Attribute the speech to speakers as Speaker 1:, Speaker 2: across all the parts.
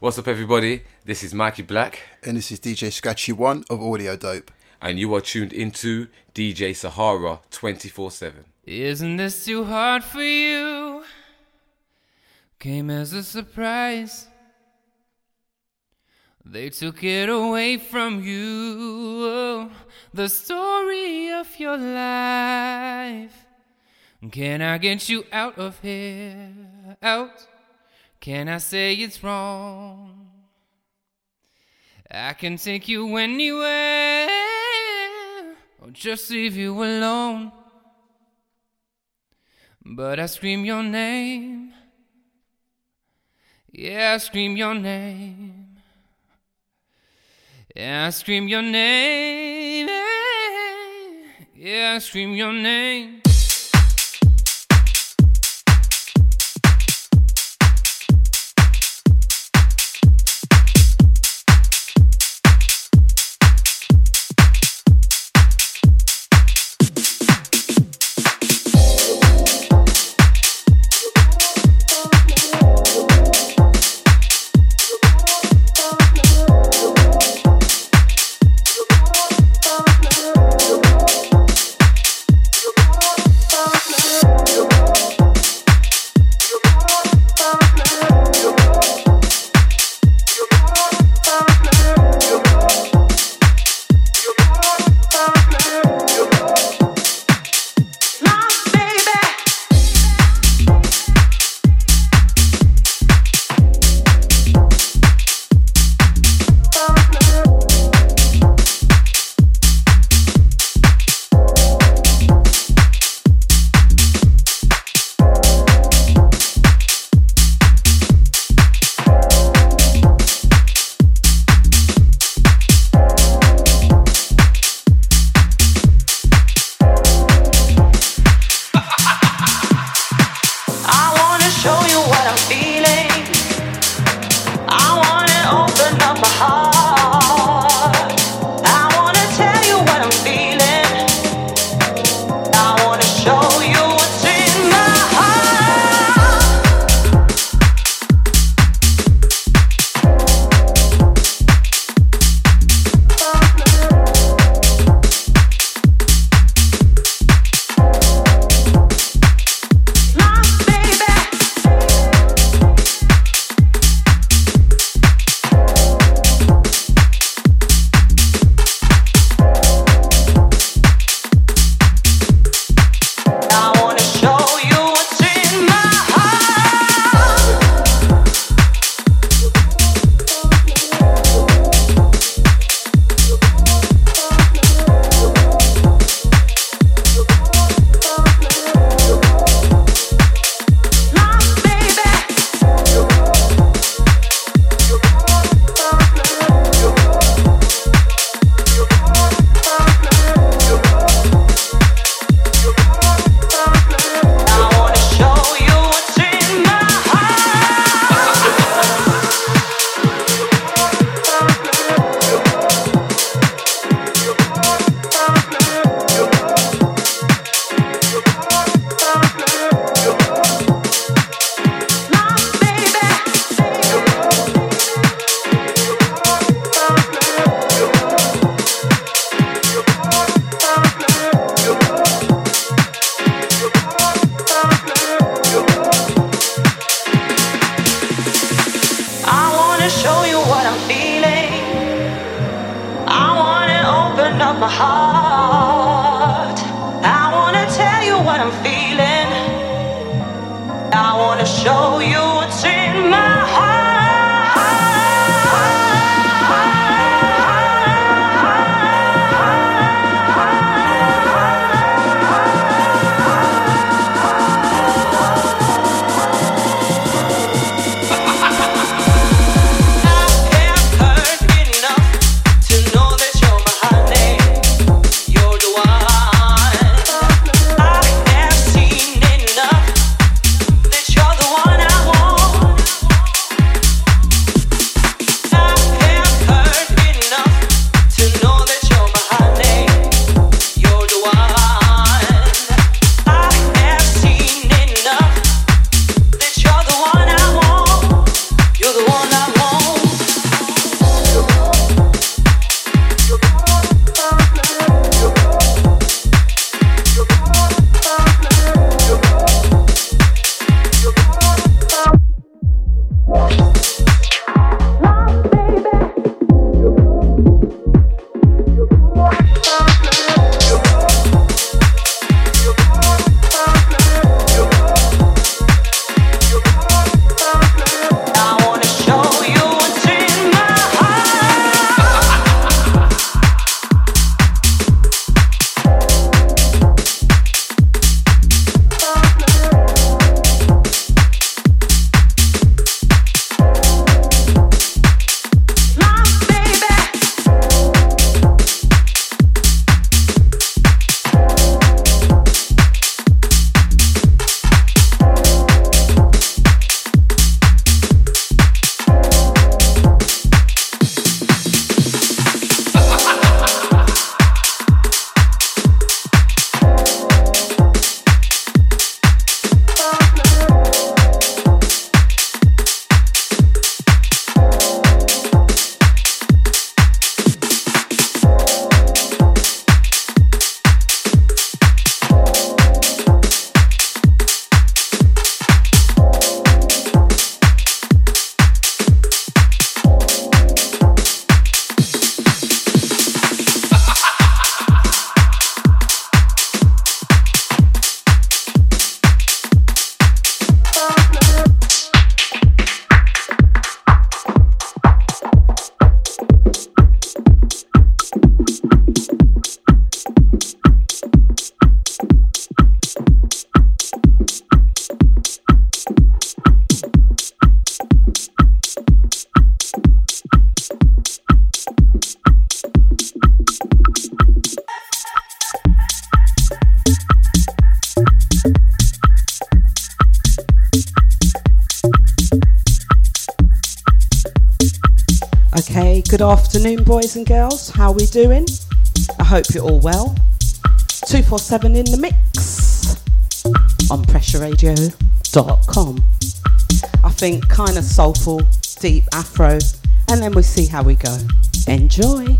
Speaker 1: What's up, everybody? This is Mikey Black,
Speaker 2: And this is DJ Scratchy One of Audio Dope.
Speaker 1: and you are tuned into DJ Sahara 24 7.
Speaker 3: Isn't this too hard for you? Came as a surprise. They took it away from you. The story of your life. Can I get you out of here? Out? Can I say it's wrong? I can take you anywhere or just leave you alone. But I scream your name. Yeah, I scream your name. Yeah, I scream your name. Yeah, I scream your name.
Speaker 4: Boys and girls. How we doing? I hope you're all well. 247 in the mix on pressureradio.com. I think kind of soulful, deep afro, and then we see how we go. Enjoy.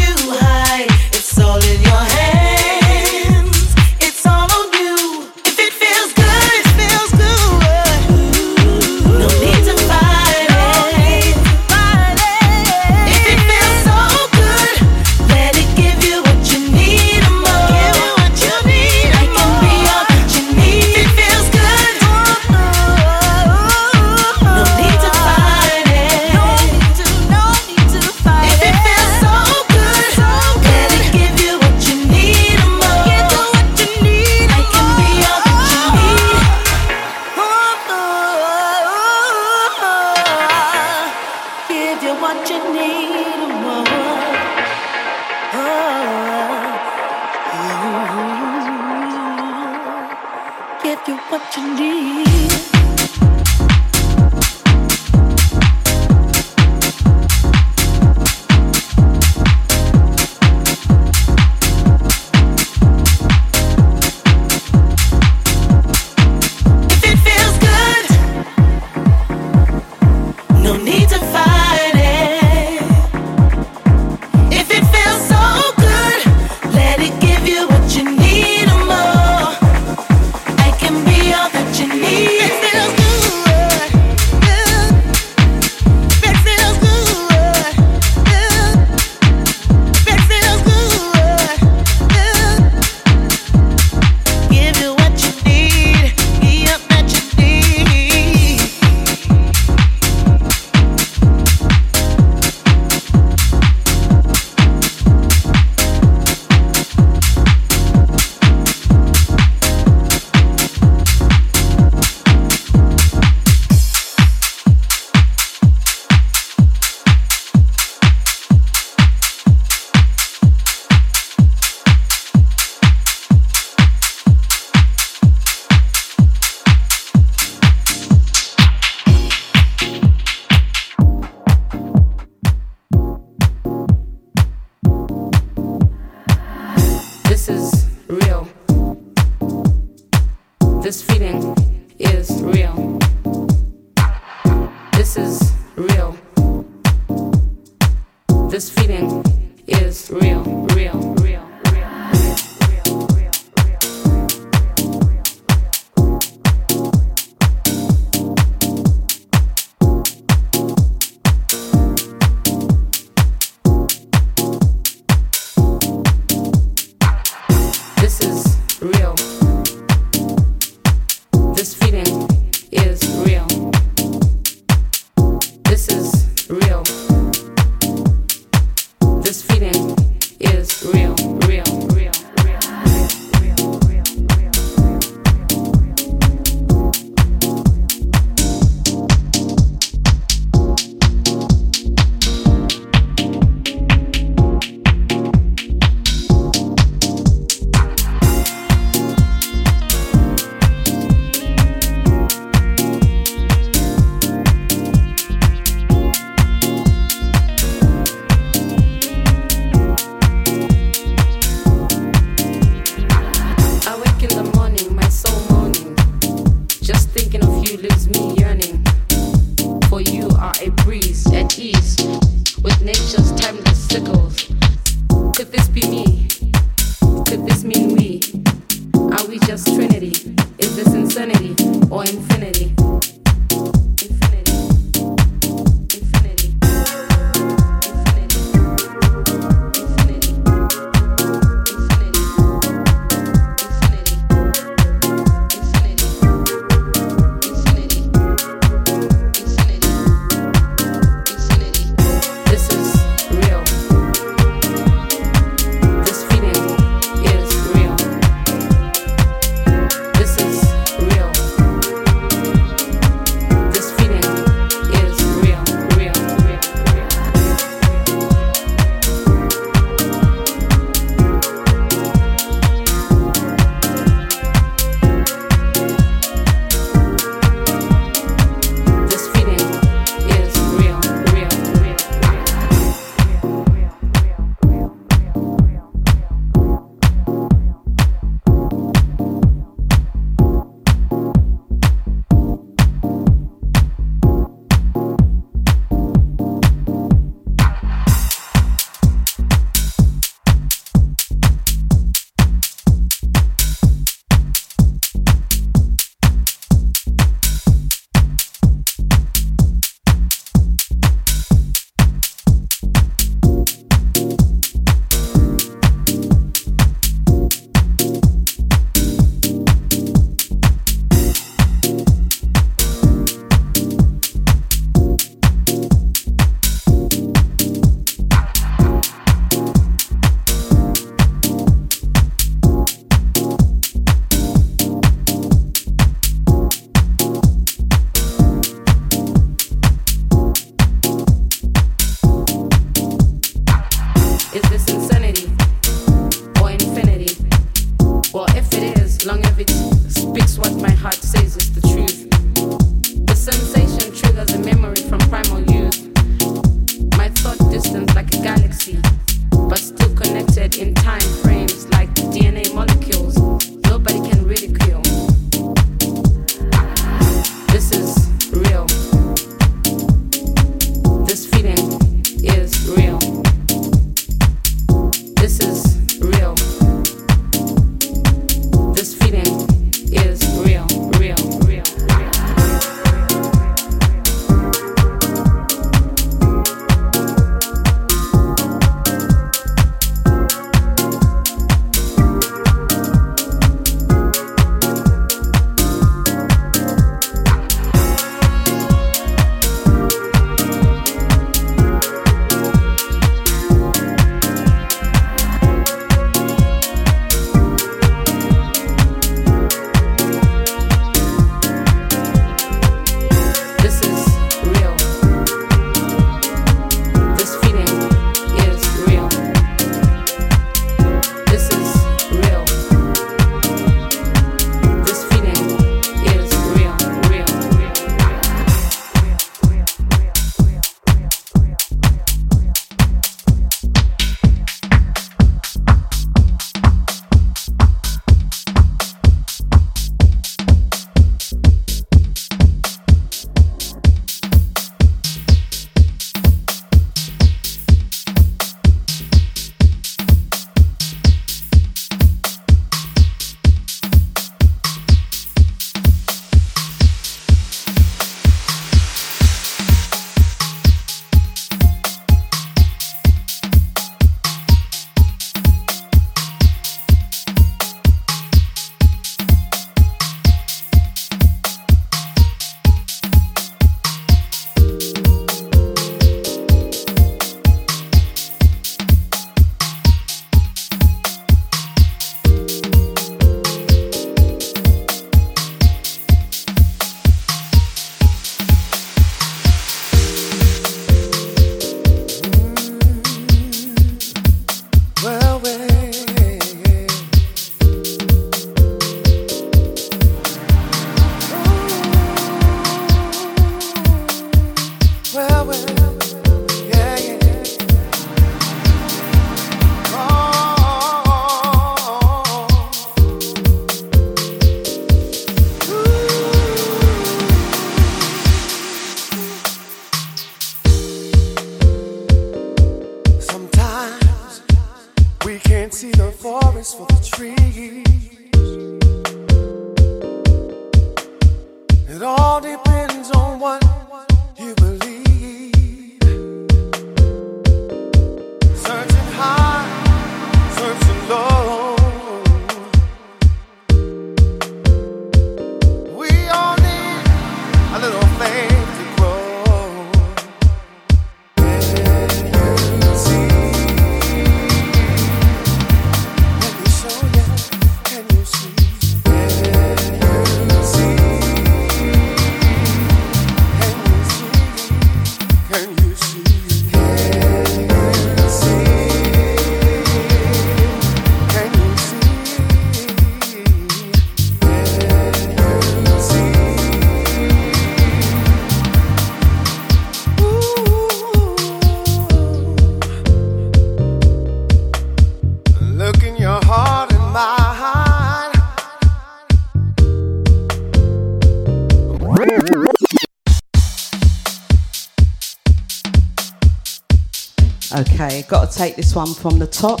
Speaker 5: take this
Speaker 6: one from the top.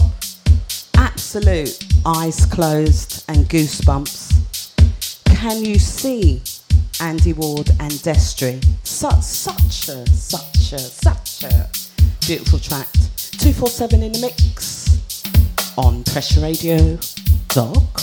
Speaker 6: Absolute eyes closed and goosebumps. Can you see Andy Ward and Destry? Such, such a, such a, such a beautiful track. 247 in the mix on Pressure Radio. Dog.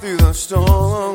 Speaker 6: Through the storm.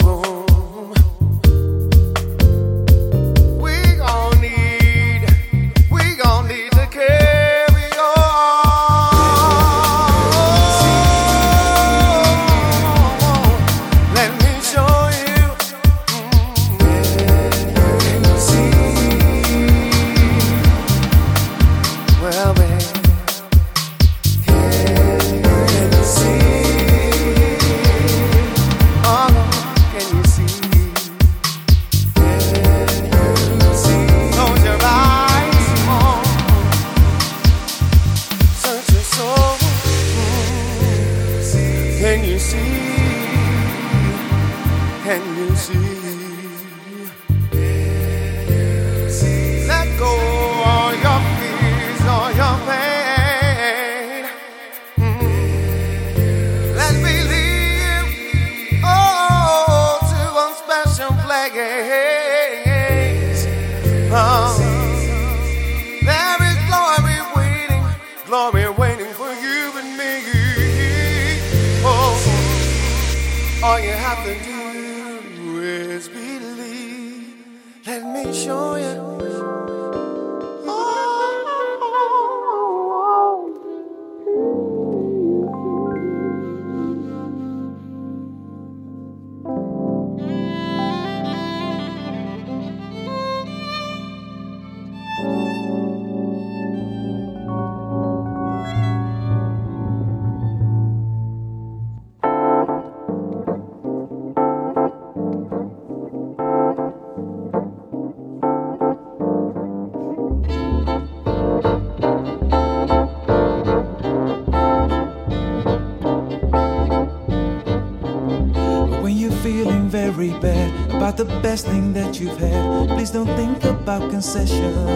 Speaker 4: that you've had. Please don't think about concessions.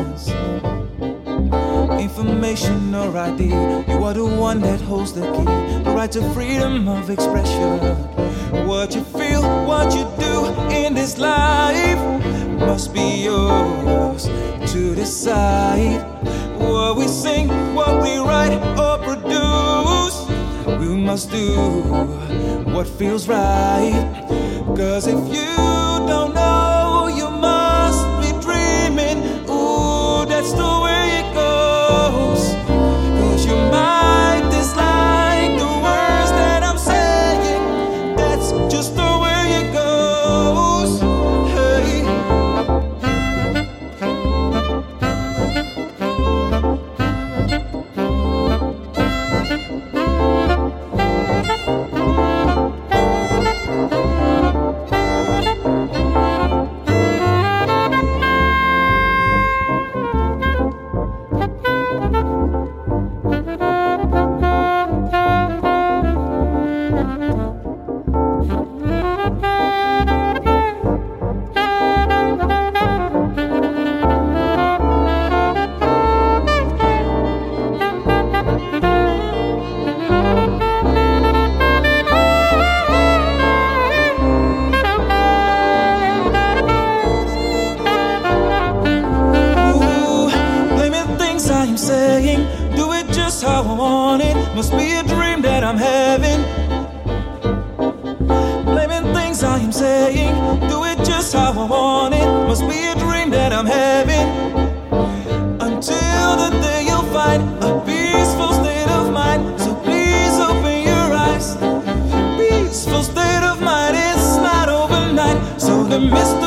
Speaker 4: Must be a dream that I'm having. Blaming things I am saying. Do it just how I want it. Must be a dream that I'm having. Until the day you'll find a peaceful state of mind. So please open your eyes. Peaceful state of mind, is not overnight. So the mystery.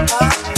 Speaker 7: Okay,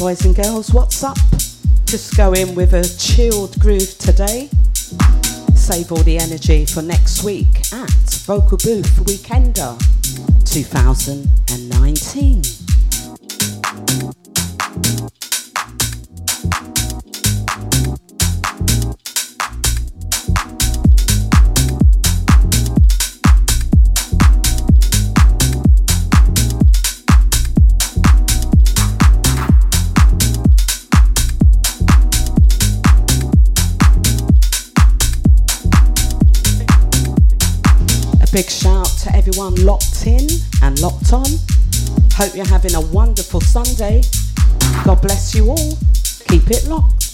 Speaker 7: boys and girls, what's up? Just go in with a chilled groove today. Save all the energy for next week at Vocal Booth Weekender 2019. Everyone locked in and locked on. Hope you're having a wonderful Sunday. God bless you all. Keep it locked.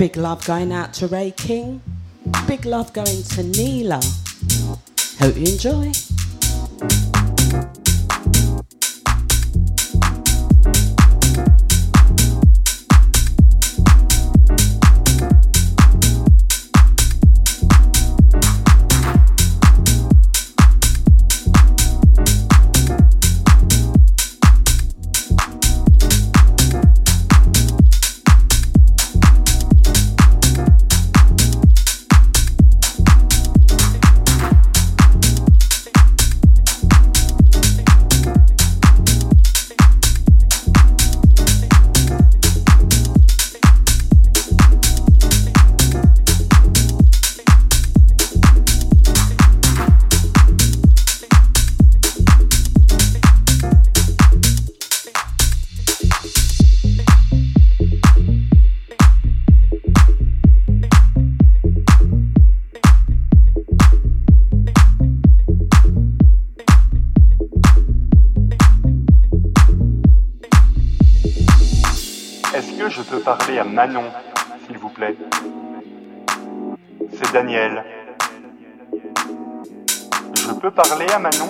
Speaker 7: Big love going out to Ray King. Big love going to Neela. Hope you enjoy.
Speaker 8: Manon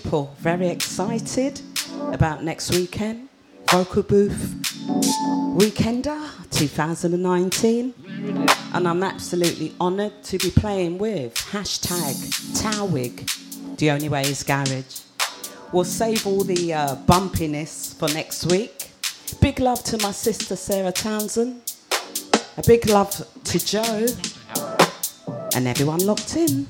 Speaker 7: people very excited about next weekend. Vocal Booth Weekender 2019. And I'm absolutely honoured to be playing with hashtag TOWIG. The only way is garage. We'll save all the uh, bumpiness for next week. Big love to my sister Sarah Townsend. A big love to Joe. And everyone locked in.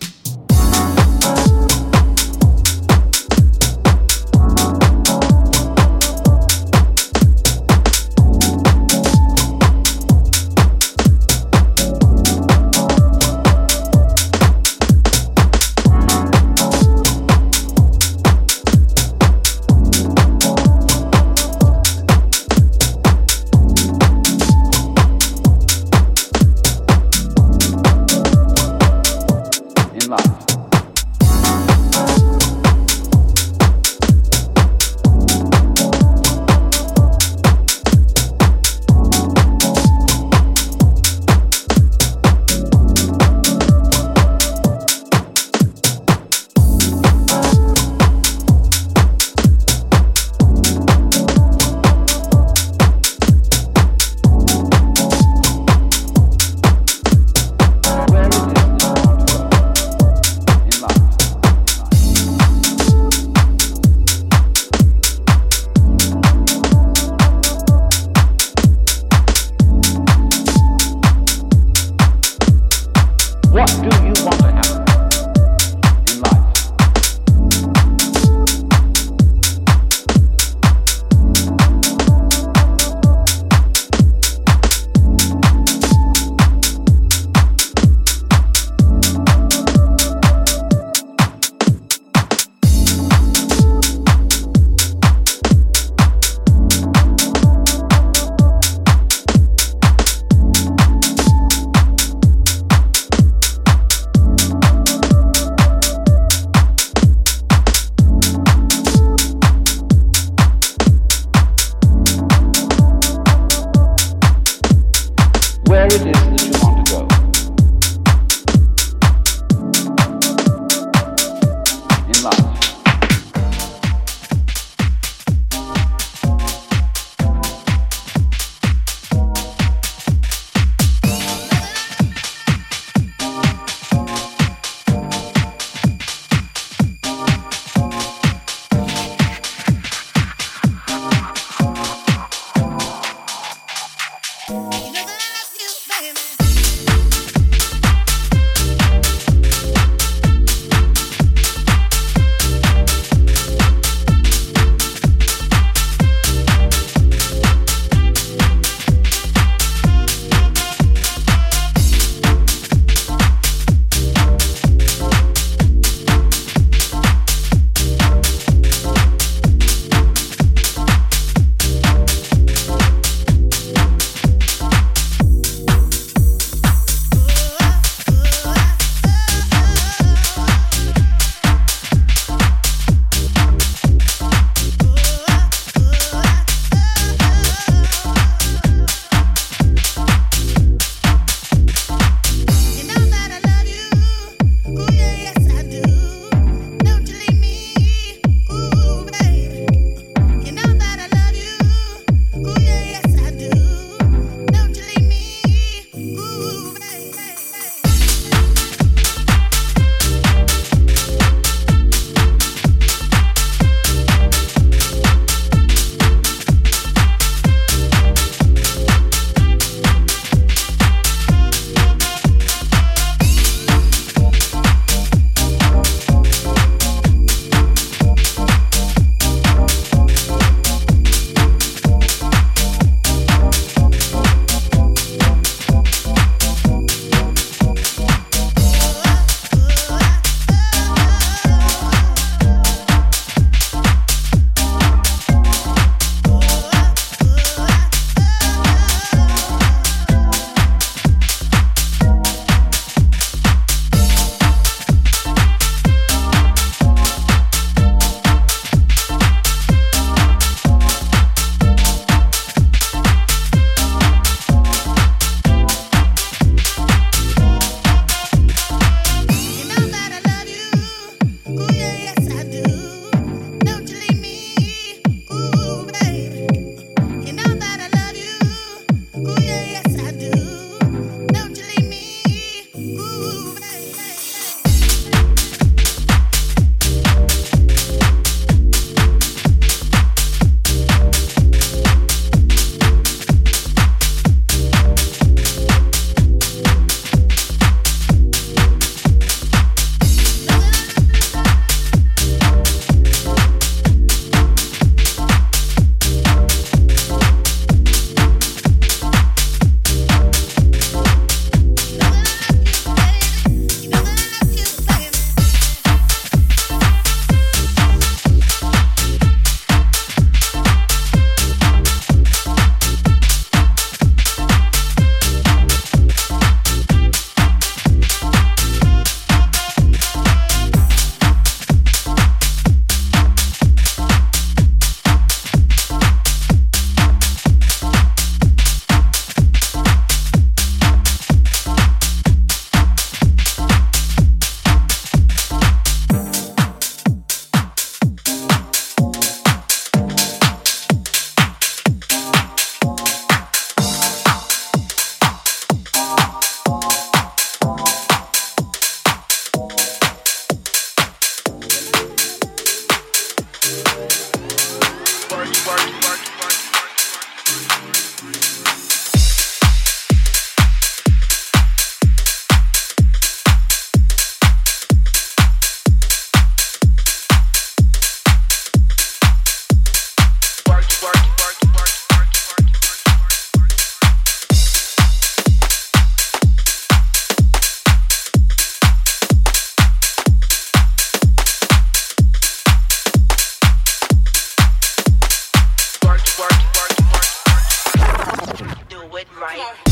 Speaker 9: Work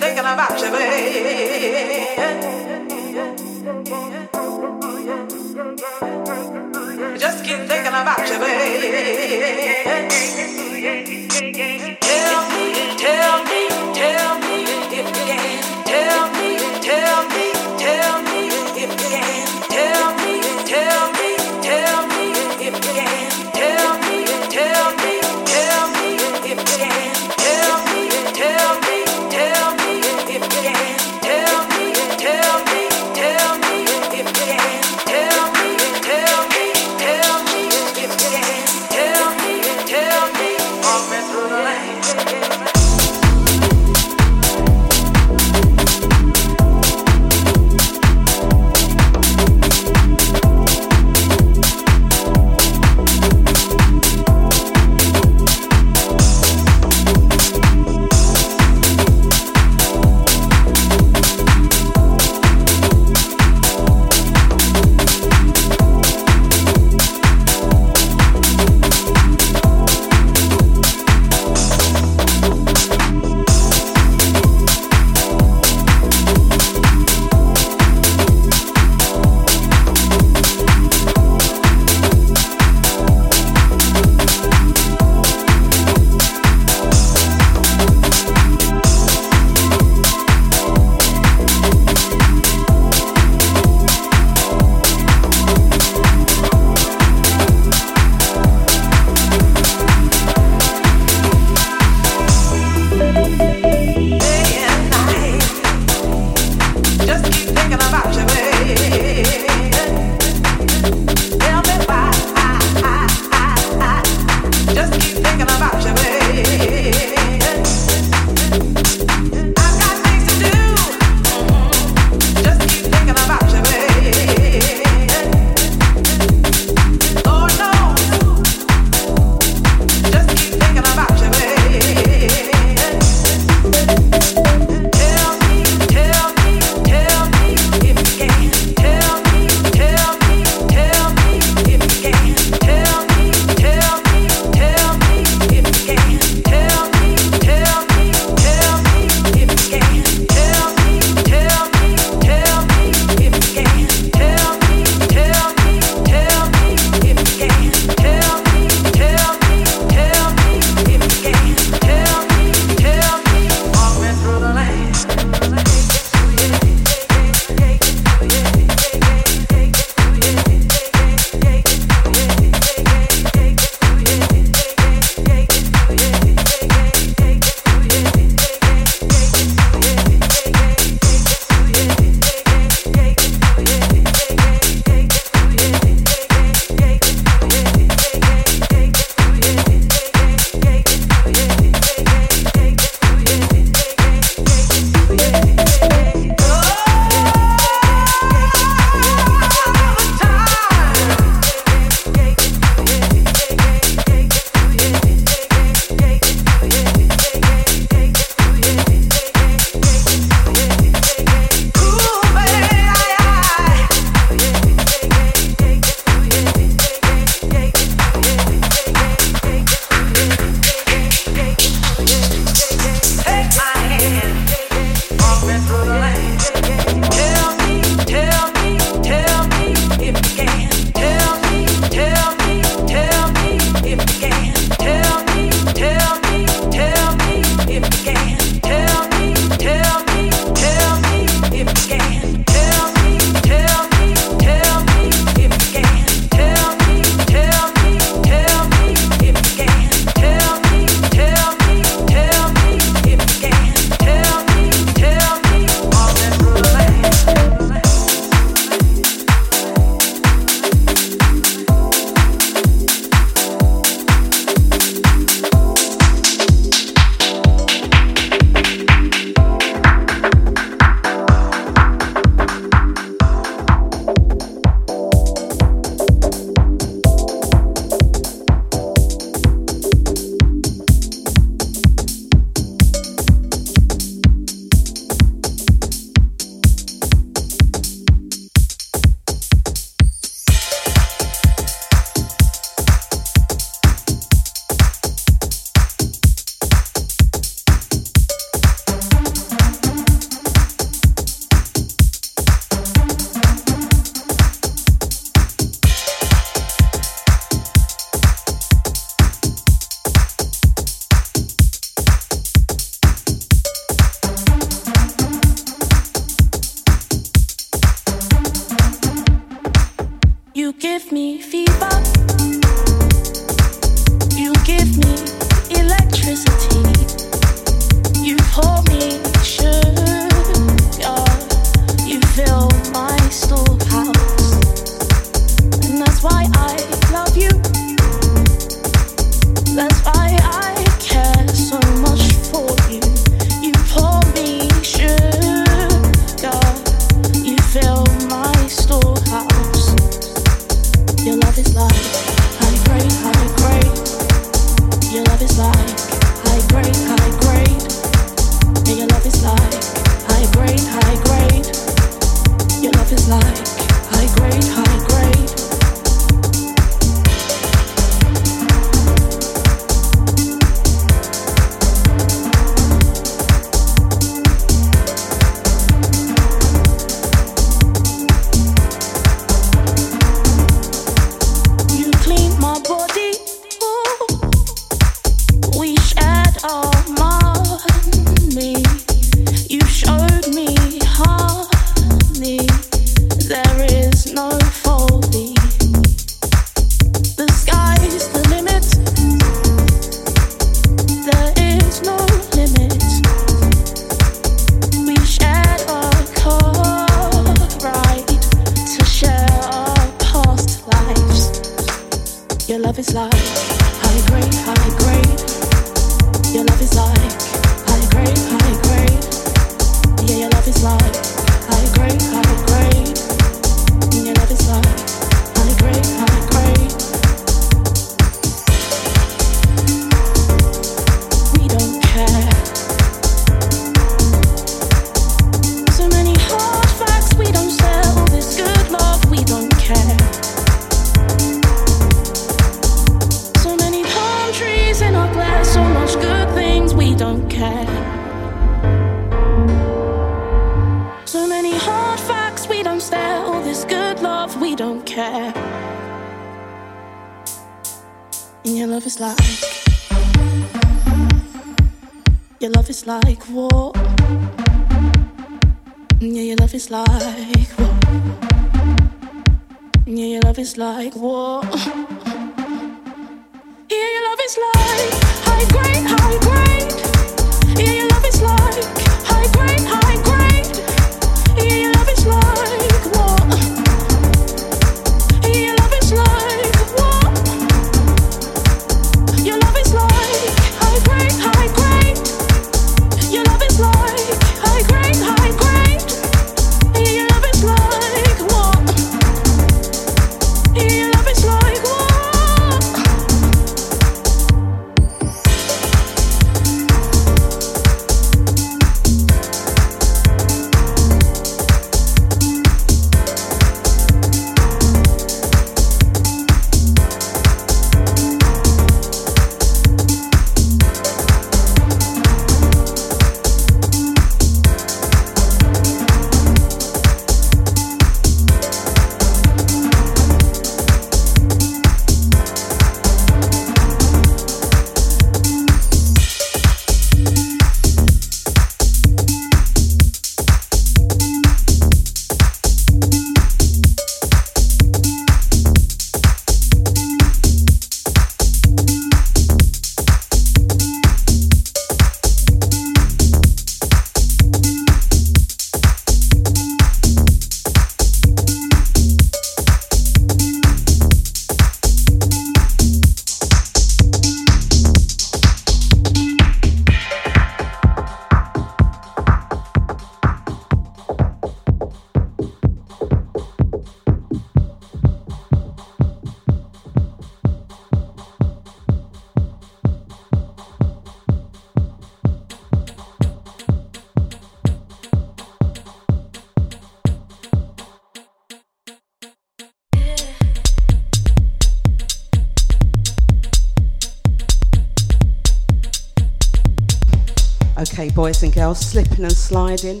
Speaker 7: boys and girls, slipping and sliding,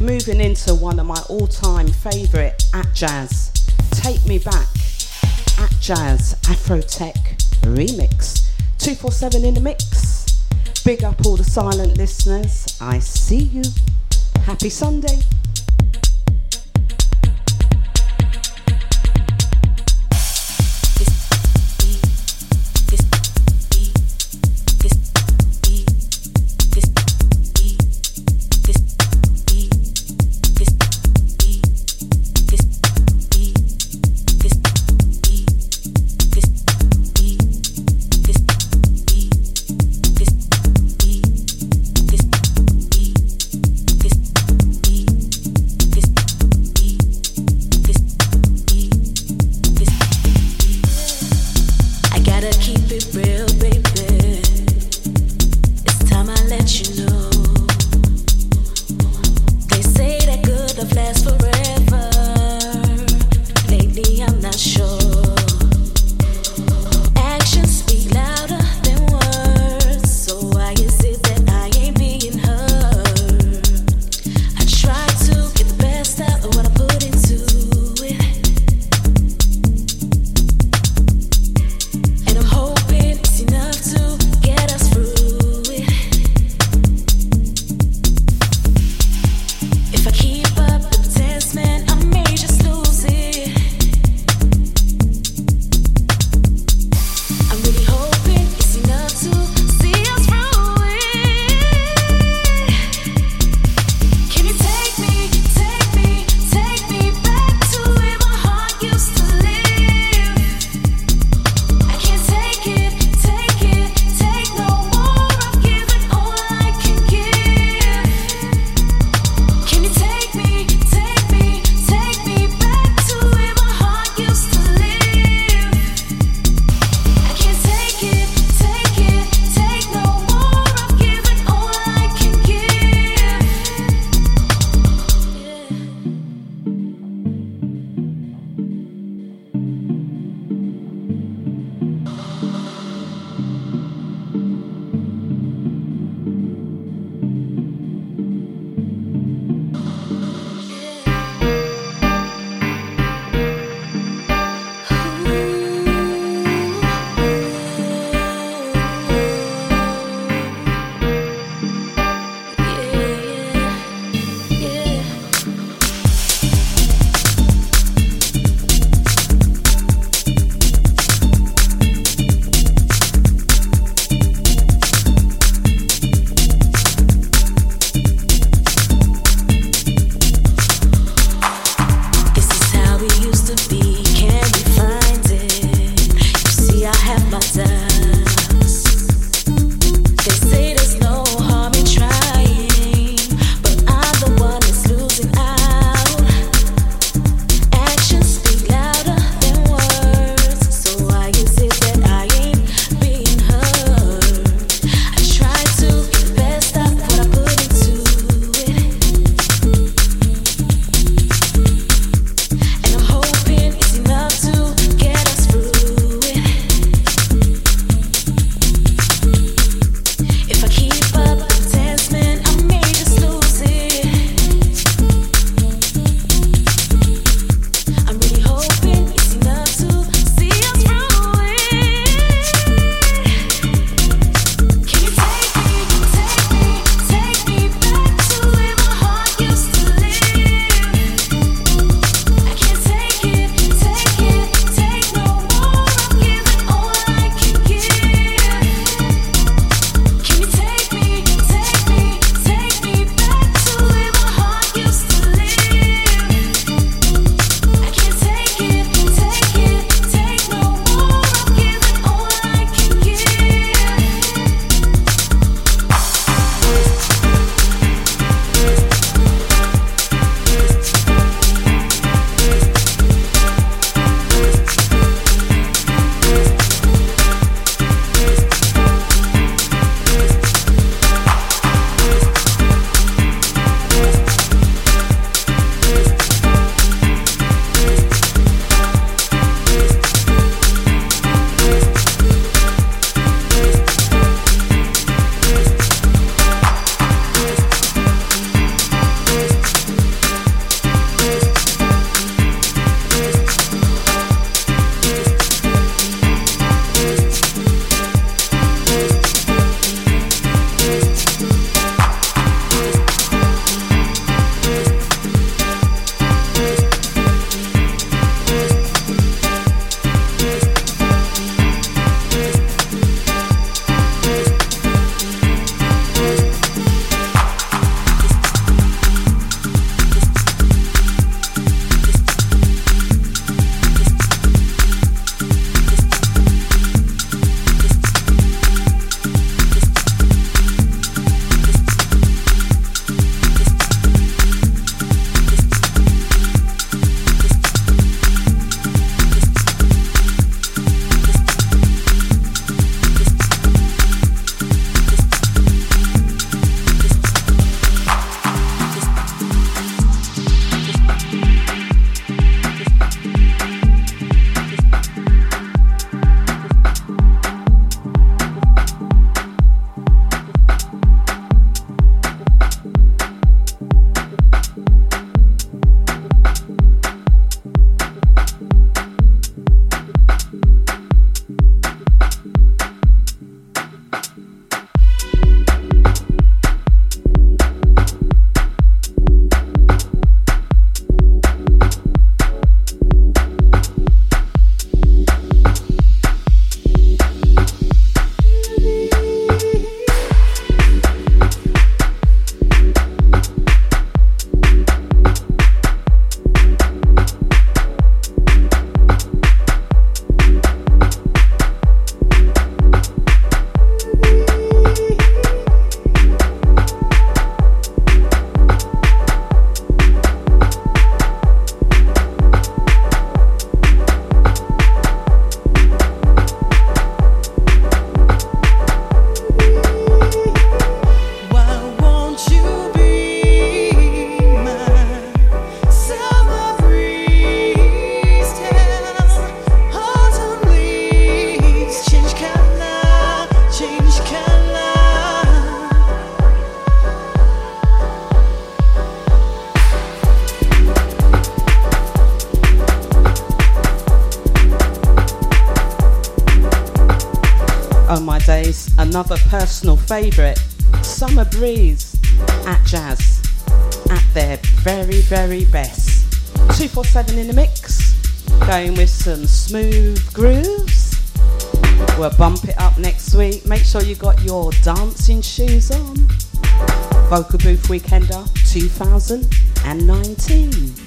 Speaker 7: moving into one of my all time favourite Atjazz. Take Me Back at Jazz Afro Tech Remix. 247 in the mix. Big up all the silent listeners. I see you. Happy Sunday. Favourite, Summer Breeze Atjazz, at their very, very best. 247 in the mix, going with some smooth grooves. We'll bump it up next week. Make sure you got your dancing shoes on. Vocal Booth Weekender 2019.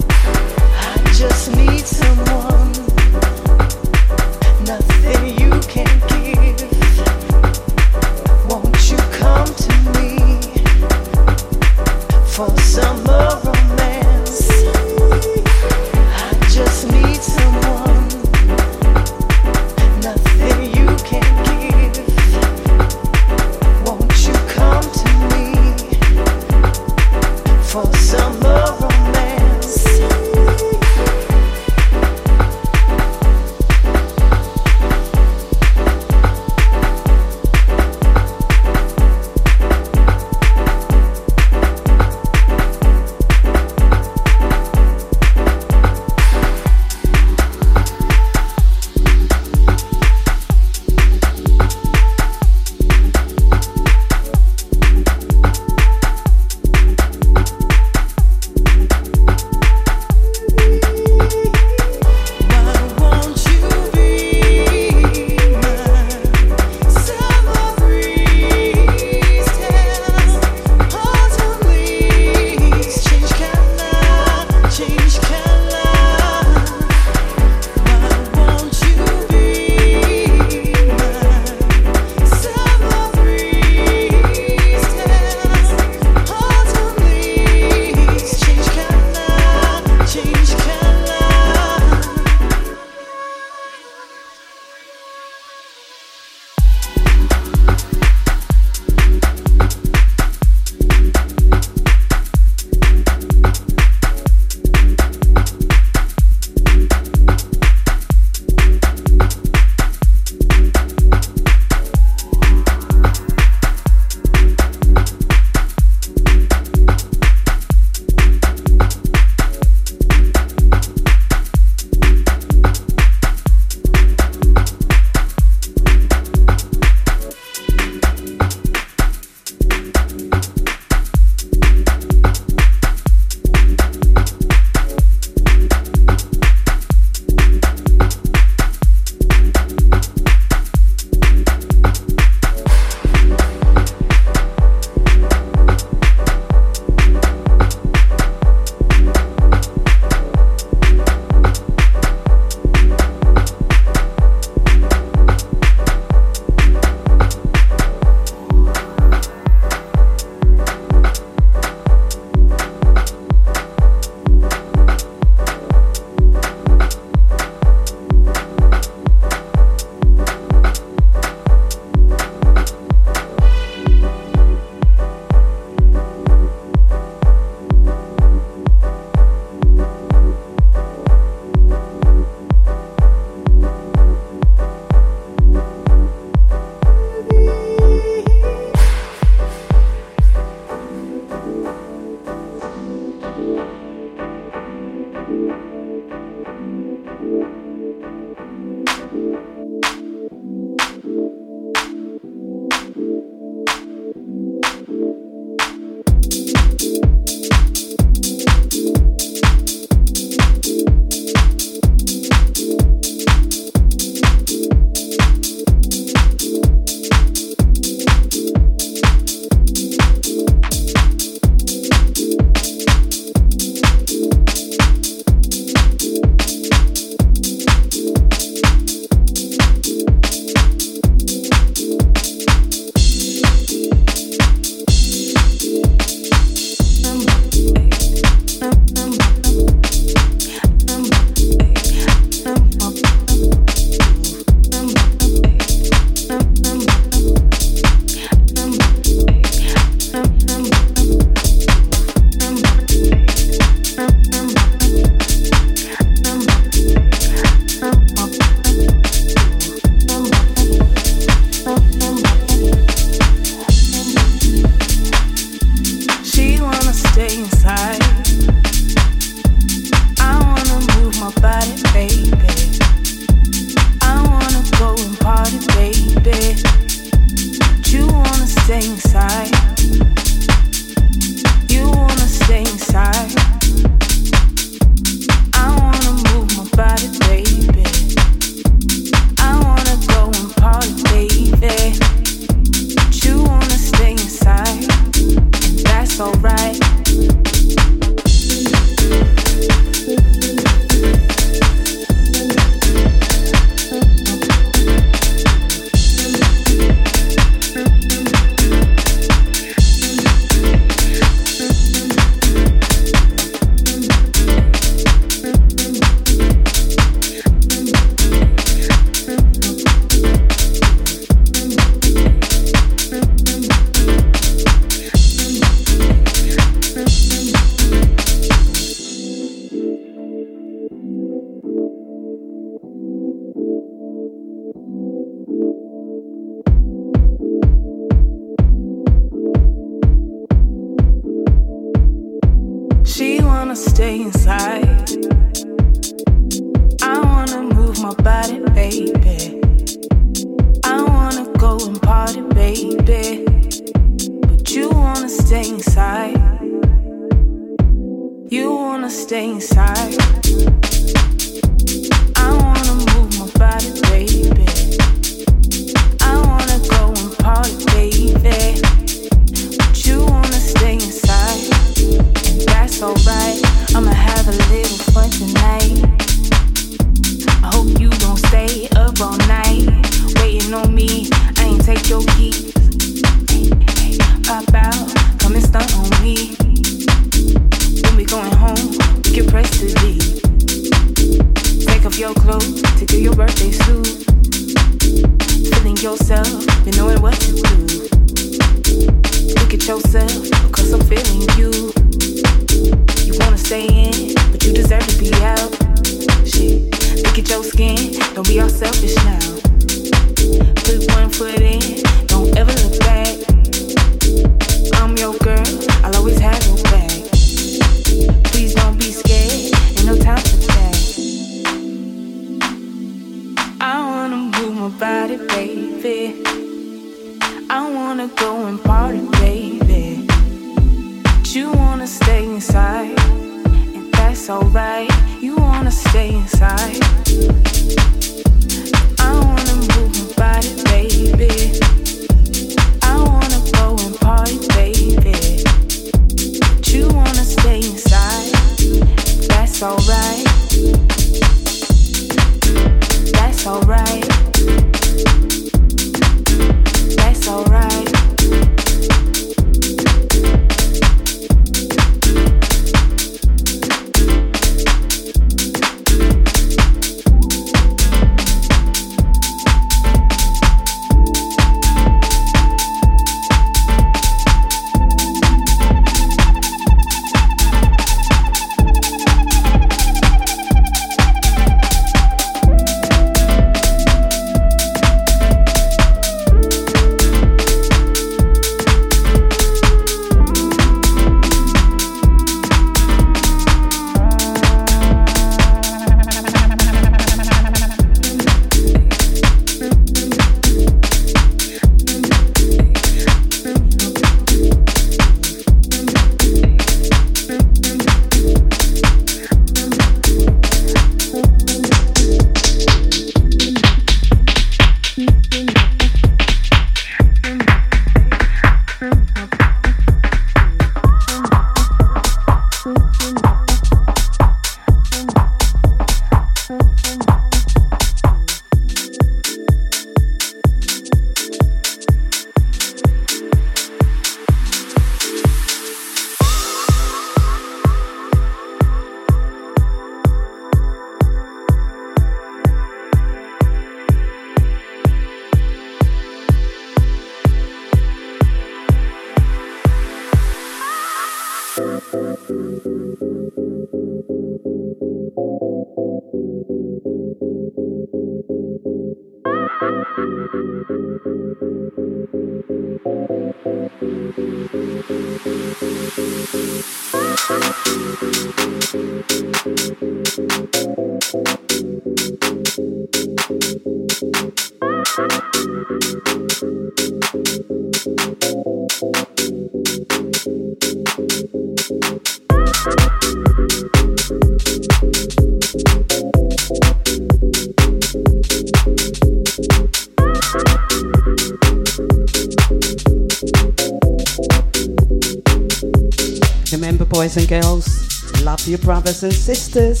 Speaker 5: and
Speaker 7: sisters,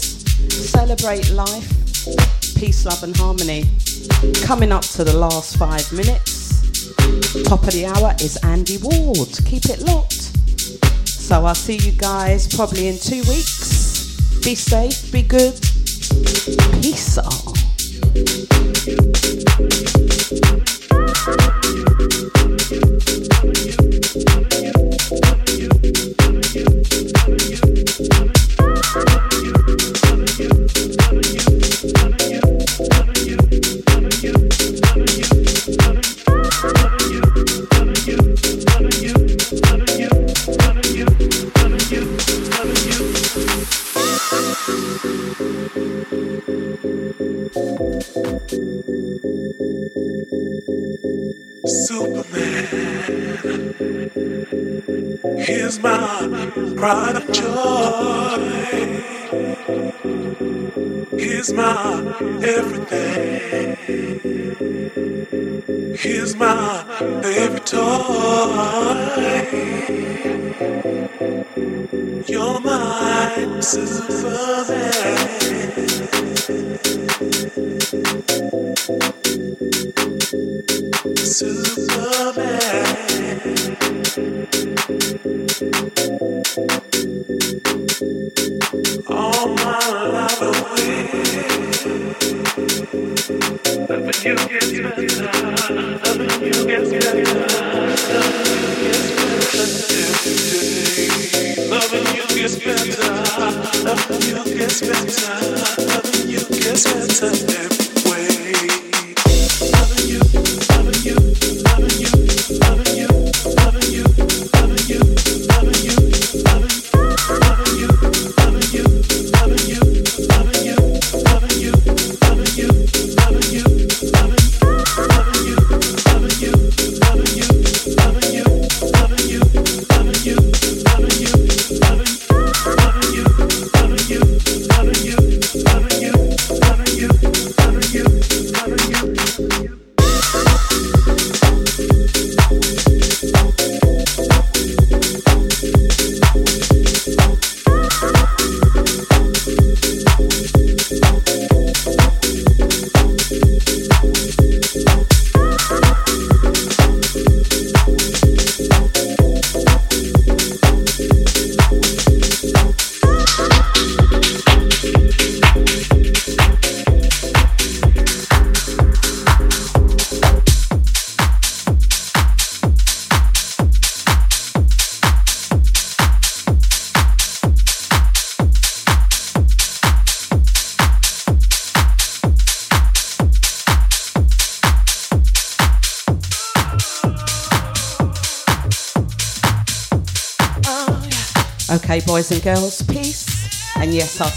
Speaker 7: celebrate life, peace, love, and harmony. Coming up to the last five minutes, top of the hour is Andy Ward. Keep it locked. So I'll see you guys probably in two weeks. Be safe, be good. Peace out.
Speaker 10: pride of joy. He's my everything. He's my baby toy.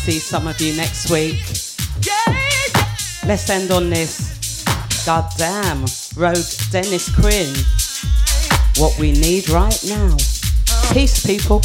Speaker 7: see some of you next week. Let's end on this. Goddamn, Rogue Dennis Crin. What we need right now. Peace, people.